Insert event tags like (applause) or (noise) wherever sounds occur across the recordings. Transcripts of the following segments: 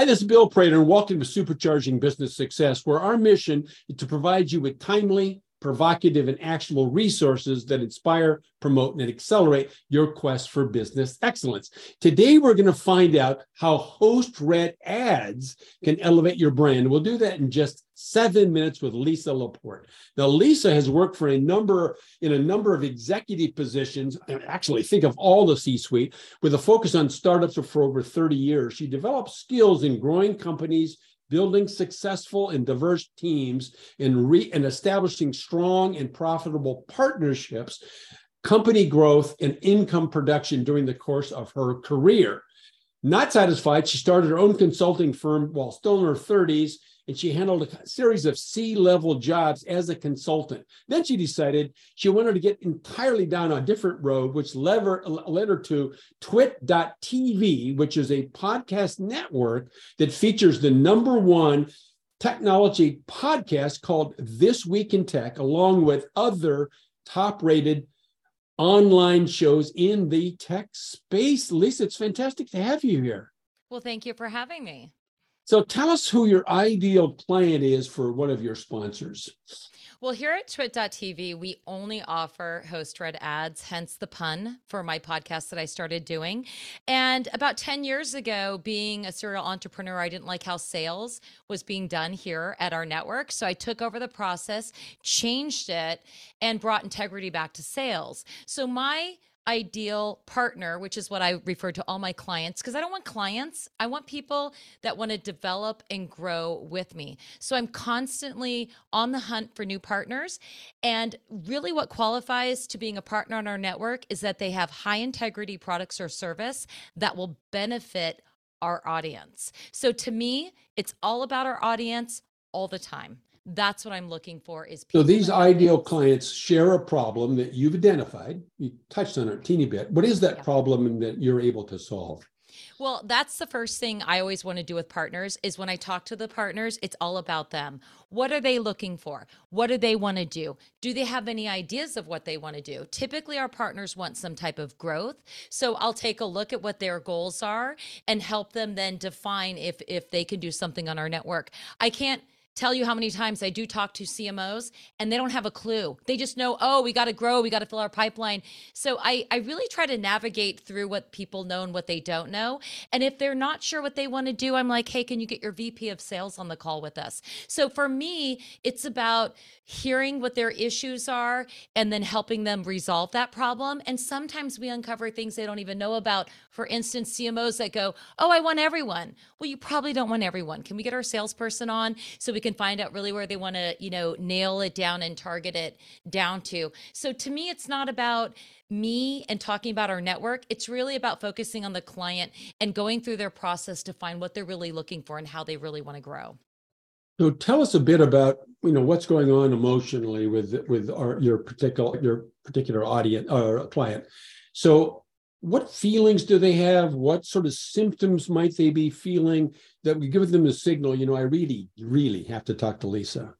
Hi, this is Bill Prater, and welcome to Supercharging Business Success, where our mission is to provide you with timely, provocative, and actionable resources that inspire, promote, and accelerate your quest for business excellence. Today, we're going to find out how host read ads can elevate your brand. We'll do that in just seven minutes with Lisa Laporte. Now, Lisa has worked for a number in a number of executive positions. Actually, think of all the C-suite with a focus on startups for over 30 years. She developed skills in growing companies building successful and diverse teams and, re- and establishing strong and profitable partnerships, company growth, and income production during the course of her career. Not satisfied, she started her own consulting firm while still in her 30s and she handled a series of C-level jobs as a consultant. Then she decided she wanted to get entirely down a different road, which led her, led her to Twit.tv, which is a podcast network that features the number one technology podcast called This Week in Tech, along with other top-rated online shows in the tech space. Lisa, it's fantastic to have you here. Well, thank you for having me. So tell us who your ideal client is for one of your sponsors. Well, here at Twit.tv, we only offer host read ads, hence the pun for my podcast that I started doing. And about 10 years ago, being a serial entrepreneur, I didn't like how sales was being done here at our network. So I took over the process, changed it, and brought integrity back to sales. So my ideal partner, which is what I refer to all my clients, because I don't want clients. I want people that want to develop and grow with me. So I'm constantly on the hunt for new partners. And really, what qualifies to being a partner on our network is that they have high integrity products or service that will benefit our audience. So to me, it's all about our audience all the time that's what i'm looking for is so these ideal clients share a problem that you've identified you touched on it a teeny bit what is that yeah. problem that you're able to solve well, that's the first thing I always want to do with partners is when I talk to the partners, it's all about them. What are they looking for? What do they want to do? Do they have any ideas of what they want to do? Typically our partners want some type of growth. So I'll take a look at what their goals are and help them then define if if they can do something on our network. I can't tell you how many times I do talk to CMOs and they don't have a clue. They just know, oh, we got to grow, we got to fill our pipeline. So I, I really try to navigate through what people know and what they don't know. And if they're not sure what they want to do, I'm like, hey, can you get your VP of sales on the call with us? So for me, it's about hearing what their issues are and then helping them resolve that problem. And sometimes we uncover things they don't even know about. For instance, CMOs that go, oh, I want everyone. Well, you probably don't want everyone. Can we get our salesperson on so we can find out really where they want to, you know, nail it down and target it down to. So to me, it's not about me and talking about our network. It's really about focusing on the client and going through their process to find what they're really looking for and how they really want to grow. So tell us a bit about you know what's going on emotionally with with our your particular your particular audience or uh, client. So what feelings do they have? What sort of symptoms might they be feeling that would give them a signal? You know, I really, really have to talk to Lisa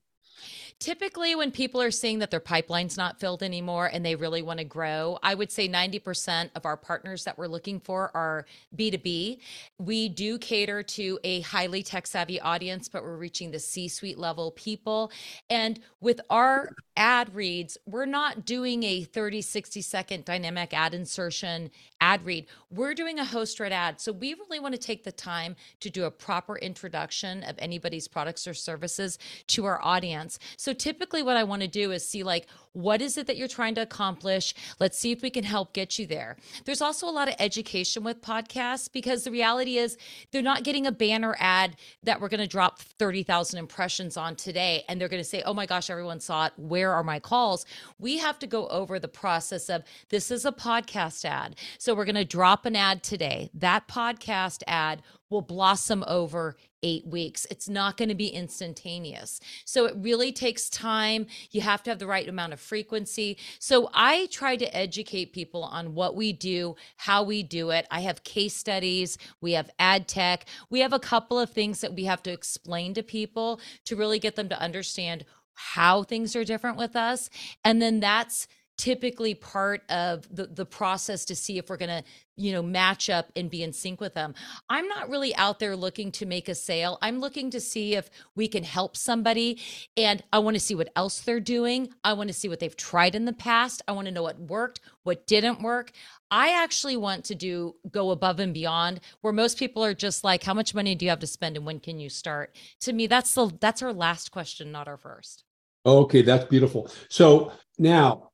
typically when people are seeing that their pipeline's not filled anymore and they really want to grow i would say 90% of our partners that we're looking for are b2b we do cater to a highly tech savvy audience but we're reaching the c suite level people. And with our ad reads we're not doing a 30 60 second dynamic ad insertion ad read. We're doing a host read ad. So we really want to take the time to do a proper introduction of anybody's products or services to our audience. So so typically what I want to do is see like what is it that you're trying to accomplish? Let's see if we can help get you there. There's also a lot of education with podcasts because the reality is they're not getting a banner ad that we're going to drop 30,000 impressions on today and they're going to say, "Oh my gosh, everyone saw it. Where are my calls?" We have to go over the process of this is a podcast ad. So we're going to drop an ad today. That podcast ad will blossom over eight weeks. It's not going to be instantaneous. So it really takes time. You have to have the right amount of frequency. So I try to educate people on what we do, how we do it. I have case studies, we have ad tech, we have a couple of things that we have to explain to people to really get them to understand how things are different with us. And then that's typically part of the, the process to see if we're going to you know match up and be in sync with them. I'm not really out there looking to make a sale. I'm looking to see if we can help somebody and i want to see what else they're doing. I want to see what they've tried in the past. I want to know what worked what didn't work. I actually want to do go above and beyond where most people are just like how much money do you have to spend and when can you start? To me that's the that's our last question not our first. Okay that's beautiful. So now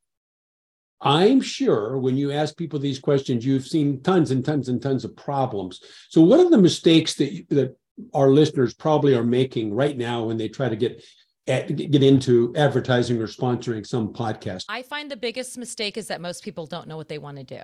I'm sure when you ask people these questions, you've seen tons and tons and tons of problems. So, what are the mistakes that that our listeners probably are making right now when they try to get get into advertising or sponsoring some podcast? I find the biggest mistake is that most people don't know what they want to do.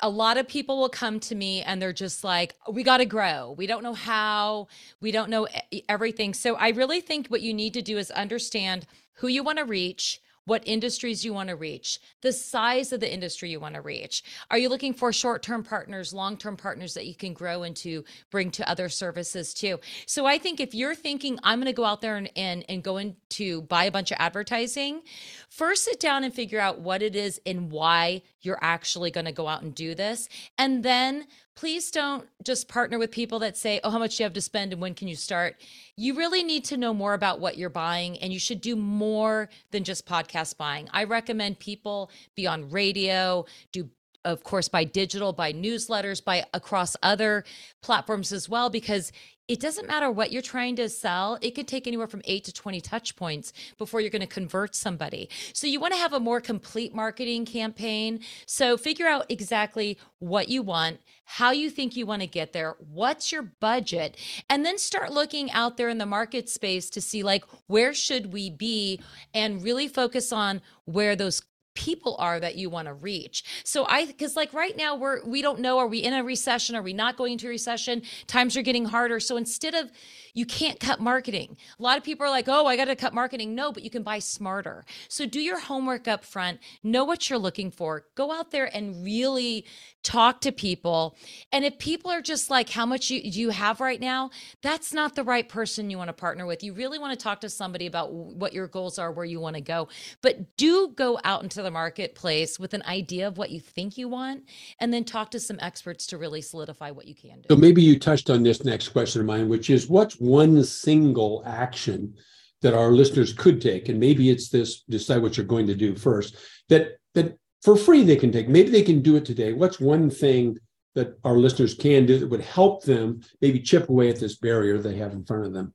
A lot of people will come to me and they're just like, we got to grow. We don't know how, we don't know everything. So I really think what you need to do is understand who you want to reach, what industries you want to reach, the size of the industry you want to reach. Are you looking for short term partners, long term partners that you can grow into, bring to other services too? So I think if you're thinking, I'm going to go out there and, and, and go into buy a bunch of advertising, first sit down and figure out what it is and why you're actually going to go out and do this. And then please don't just partner with people that say, oh, how much do you have to spend and when can you start? You really need to know more about what you're buying and you should do more than just podcast buying. I recommend people be on radio, do of course buy digital buy newsletters by across other platforms as well because it doesn't matter what you're trying to sell. It could take anywhere from eight to 20 touch points before you're going to convert somebody. So you want to have a more complete marketing campaign. So figure out exactly what you want, how you think you want to get there, what's your budget, and then start looking out there in the market space to see like where should we be and really focus on where those people are that you want to reach. So I because like right now we're we don't know are we in a recession are we not going into recession times are getting harder so instead of you can't cut marketing. A lot of people are like, "Oh, I got to cut marketing." No, but you can buy smarter. So do your homework up front, know what you're looking for. Go out there and really talk to people. And if people are just like, "How much you, do you have right now?" That's not the right person you want to partner with. You really want to talk to somebody about what your goals are, where you want to go. But do go out into the marketplace with an idea of what you think you want and then talk to some experts to really solidify what you can do. So maybe you touched on this next question of mine, which is what's one single action that our listeners could take? And maybe it's this decide what you're going to do first that that for free they can take. Maybe they can do it today. What's one thing that our listeners can do that would help them maybe chip away at this barrier they have in front of them?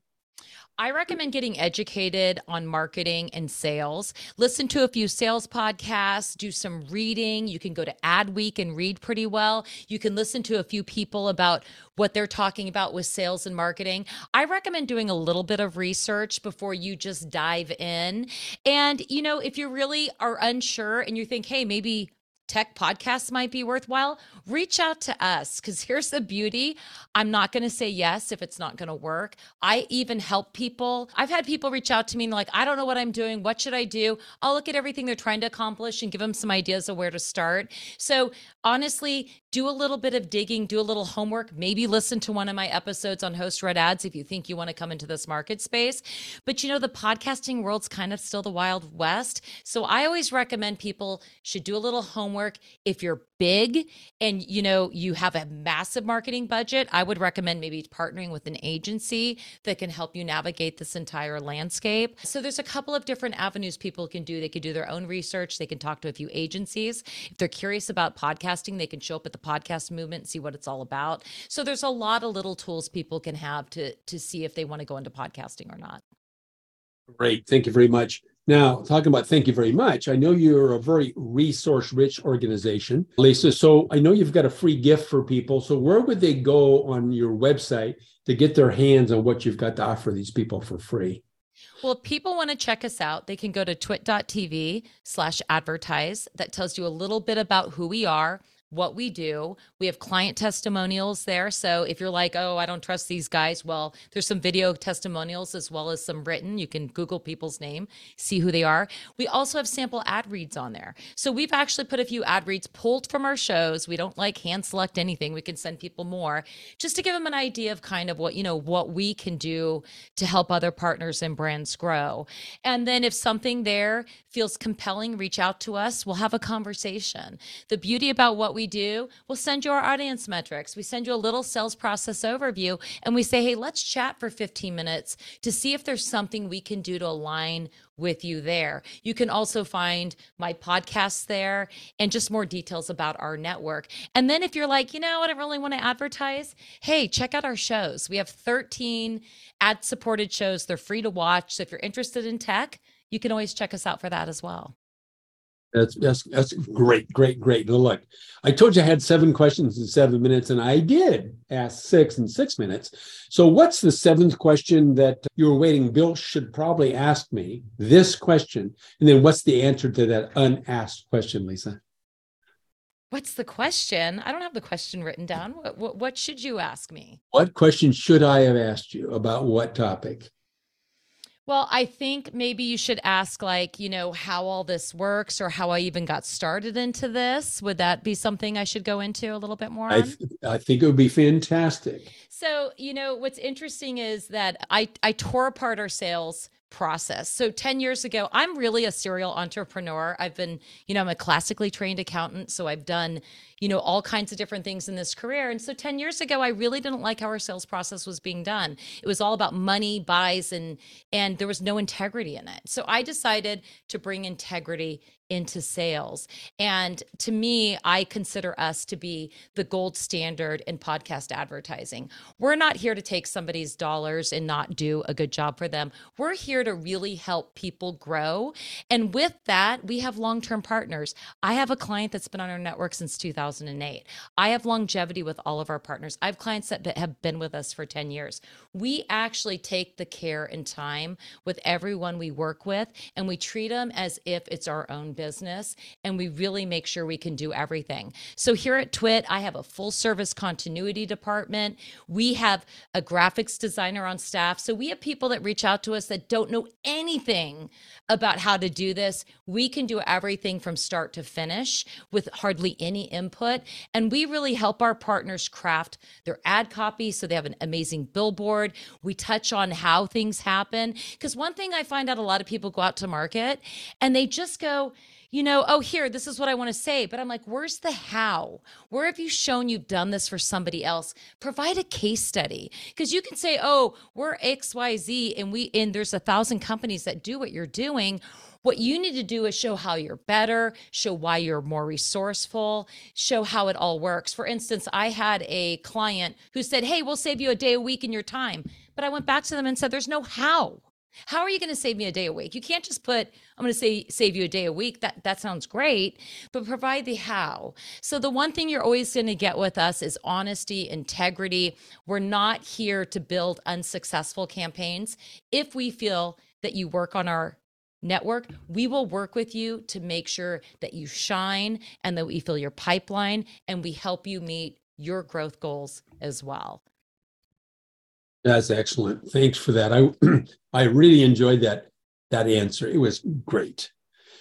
I recommend getting educated on marketing and sales. Listen to a few sales podcasts, do some reading. You can go to Adweek and read pretty well. You can listen to a few people about what they're talking about with sales and marketing. I recommend doing a little bit of research before you just dive in. And, you know, if you really are unsure and you think, hey, maybe tech podcasts might be worthwhile, reach out to us because here's the beauty. I'm not going to say yes if it's not going to work. I even help people. I've had people reach out to me and like, I don't know what I'm doing. What should I do? I'll look at everything they're trying to accomplish and give them some ideas of where to start. So honestly, do a little bit of digging, do a little homework, maybe listen to one of my episodes on host red ads if you think you want to come into this market space. But you know, the podcasting world's kind of still the wild west. So I always recommend people should do a little homework. If you're big and you know you have a massive marketing budget i would recommend maybe partnering with an agency that can help you navigate this entire landscape so there's a couple of different avenues people can do they can do their own research they can talk to a few agencies if they're curious about podcasting they can show up at the podcast movement see what it's all about so there's a lot of little tools people can have to to see if they want to go into podcasting or not great thank you very much now, talking about thank you very much. I know you're a very resource rich organization, Lisa. So I know you've got a free gift for people. So where would they go on your website to get their hands on what you've got to offer these people for free? Well, if people want to check us out, they can go to twit.tv slash advertise. That tells you a little bit about who we are what we do. We have client testimonials there. So if you're like, oh, I don't trust these guys, well, there's some video testimonials as well as some written. You can Google people's name, see who they are. We also have sample ad reads on there. So we've actually put a few ad reads pulled from our shows. We don't like hand select anything. We can send people more just to give them an idea of kind of what, you know, what we can do to help other partners and brands grow. And then if something there feels compelling, reach out to us. We'll have a conversation. The beauty about what we do, we'll send you our audience metrics. We send you a little sales process overview and we say, hey, let's chat for 15 minutes to see if there's something we can do to align with you there. You can also find my podcasts there and just more details about our network. And then if you're like, you know, I don't really want to advertise, hey, check out our shows. We have 13 ad supported shows. They're free to watch. So if you're interested in tech, you can always check us out for that as well. That's that's that's great, great, great. Now look, I told you I had seven questions in seven minutes, and I did ask six in six minutes. So, what's the seventh question that you were waiting? Bill should probably ask me this question, and then what's the answer to that unasked question, Lisa? What's the question? I don't have the question written down. What, what, what should you ask me? What question should I have asked you about what topic? Well, I think maybe you should ask, like, you know, how all this works or how I even got started into this. Would that be something I should go into a little bit more? I, th- I think it would be fantastic. So, you know, what's interesting is that I, I tore apart our sales process. So 10 years ago, I'm really a serial entrepreneur. I've been, you know, I'm a classically trained accountant. So I've done, you know, all kinds of different things in this career. And so 10 years ago, I really didn't like how our sales process was being done. It was all about money, buys, and and there was no integrity in it. So I decided to bring integrity into sales. And to me, I consider us to be the gold standard in podcast advertising. We're not here to take somebody's dollars and not do a good job for them. We're here to really help people grow. And with that, we have long term partners. I have a client that's been on our network since 2008. I have longevity with all of our partners. I have clients that have been with us for 10 years. We actually take the care and time with everyone we work with, and we treat them as if it's our own business and we really make sure we can do everything. So here at Twit, I have a full service continuity department. We have a graphics designer on staff. So we have people that reach out to us that don't know anything about how to do this. We can do everything from start to finish with hardly any input. And we really help our partners craft their ad copy so they have an amazing billboard. We touch on how things happen. Because one thing I find out a lot of people go out to market and they just go, you know, oh, here, this is what I want to say. But I'm like, where's the how? Where have you shown you've done this for somebody else? Provide a case study because you can say, oh, we're XYZ and we, and there's a thousand companies that do what you're doing. What you need to do is show how you're better, show why you're more resourceful, show how it all works. For instance, I had a client who said, Hey, we'll save you a day a week in your time. But I went back to them and said, There's no how. How are you going to save me a day a week? You can't just put I'm going to say save you a day a week. That that sounds great, but provide the how. So the one thing you're always going to get with us is honesty, integrity. We're not here to build unsuccessful campaigns. If we feel that you work on our network, we will work with you to make sure that you shine and that we fill your pipeline and we help you meet your growth goals as well. That's excellent. Thanks for that. I (clears throat) I really enjoyed that that answer. It was great.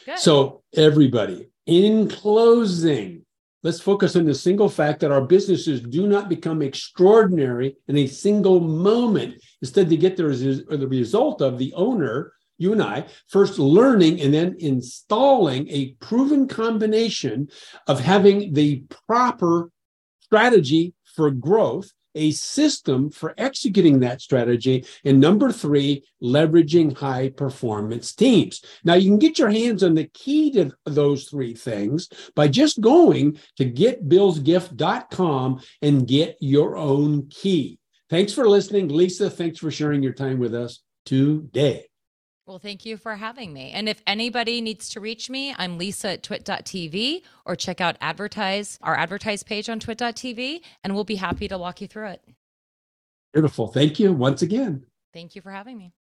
Good. So everybody, in closing, let's focus on the single fact that our businesses do not become extraordinary in a single moment. Instead, they get the, the result of the owner, you and I, first learning and then installing a proven combination of having the proper strategy for growth a system for executing that strategy. And number three, leveraging high performance teams. Now, you can get your hands on the key to those three things by just going to getbillsgift.com and get your own key. Thanks for listening. Lisa, thanks for sharing your time with us today. Well, thank you for having me. And if anybody needs to reach me, I'm Lisa at twit.tv or check out advertise our advertise page on twit.tv and we'll be happy to walk you through it. Beautiful. Thank you once again. Thank you for having me.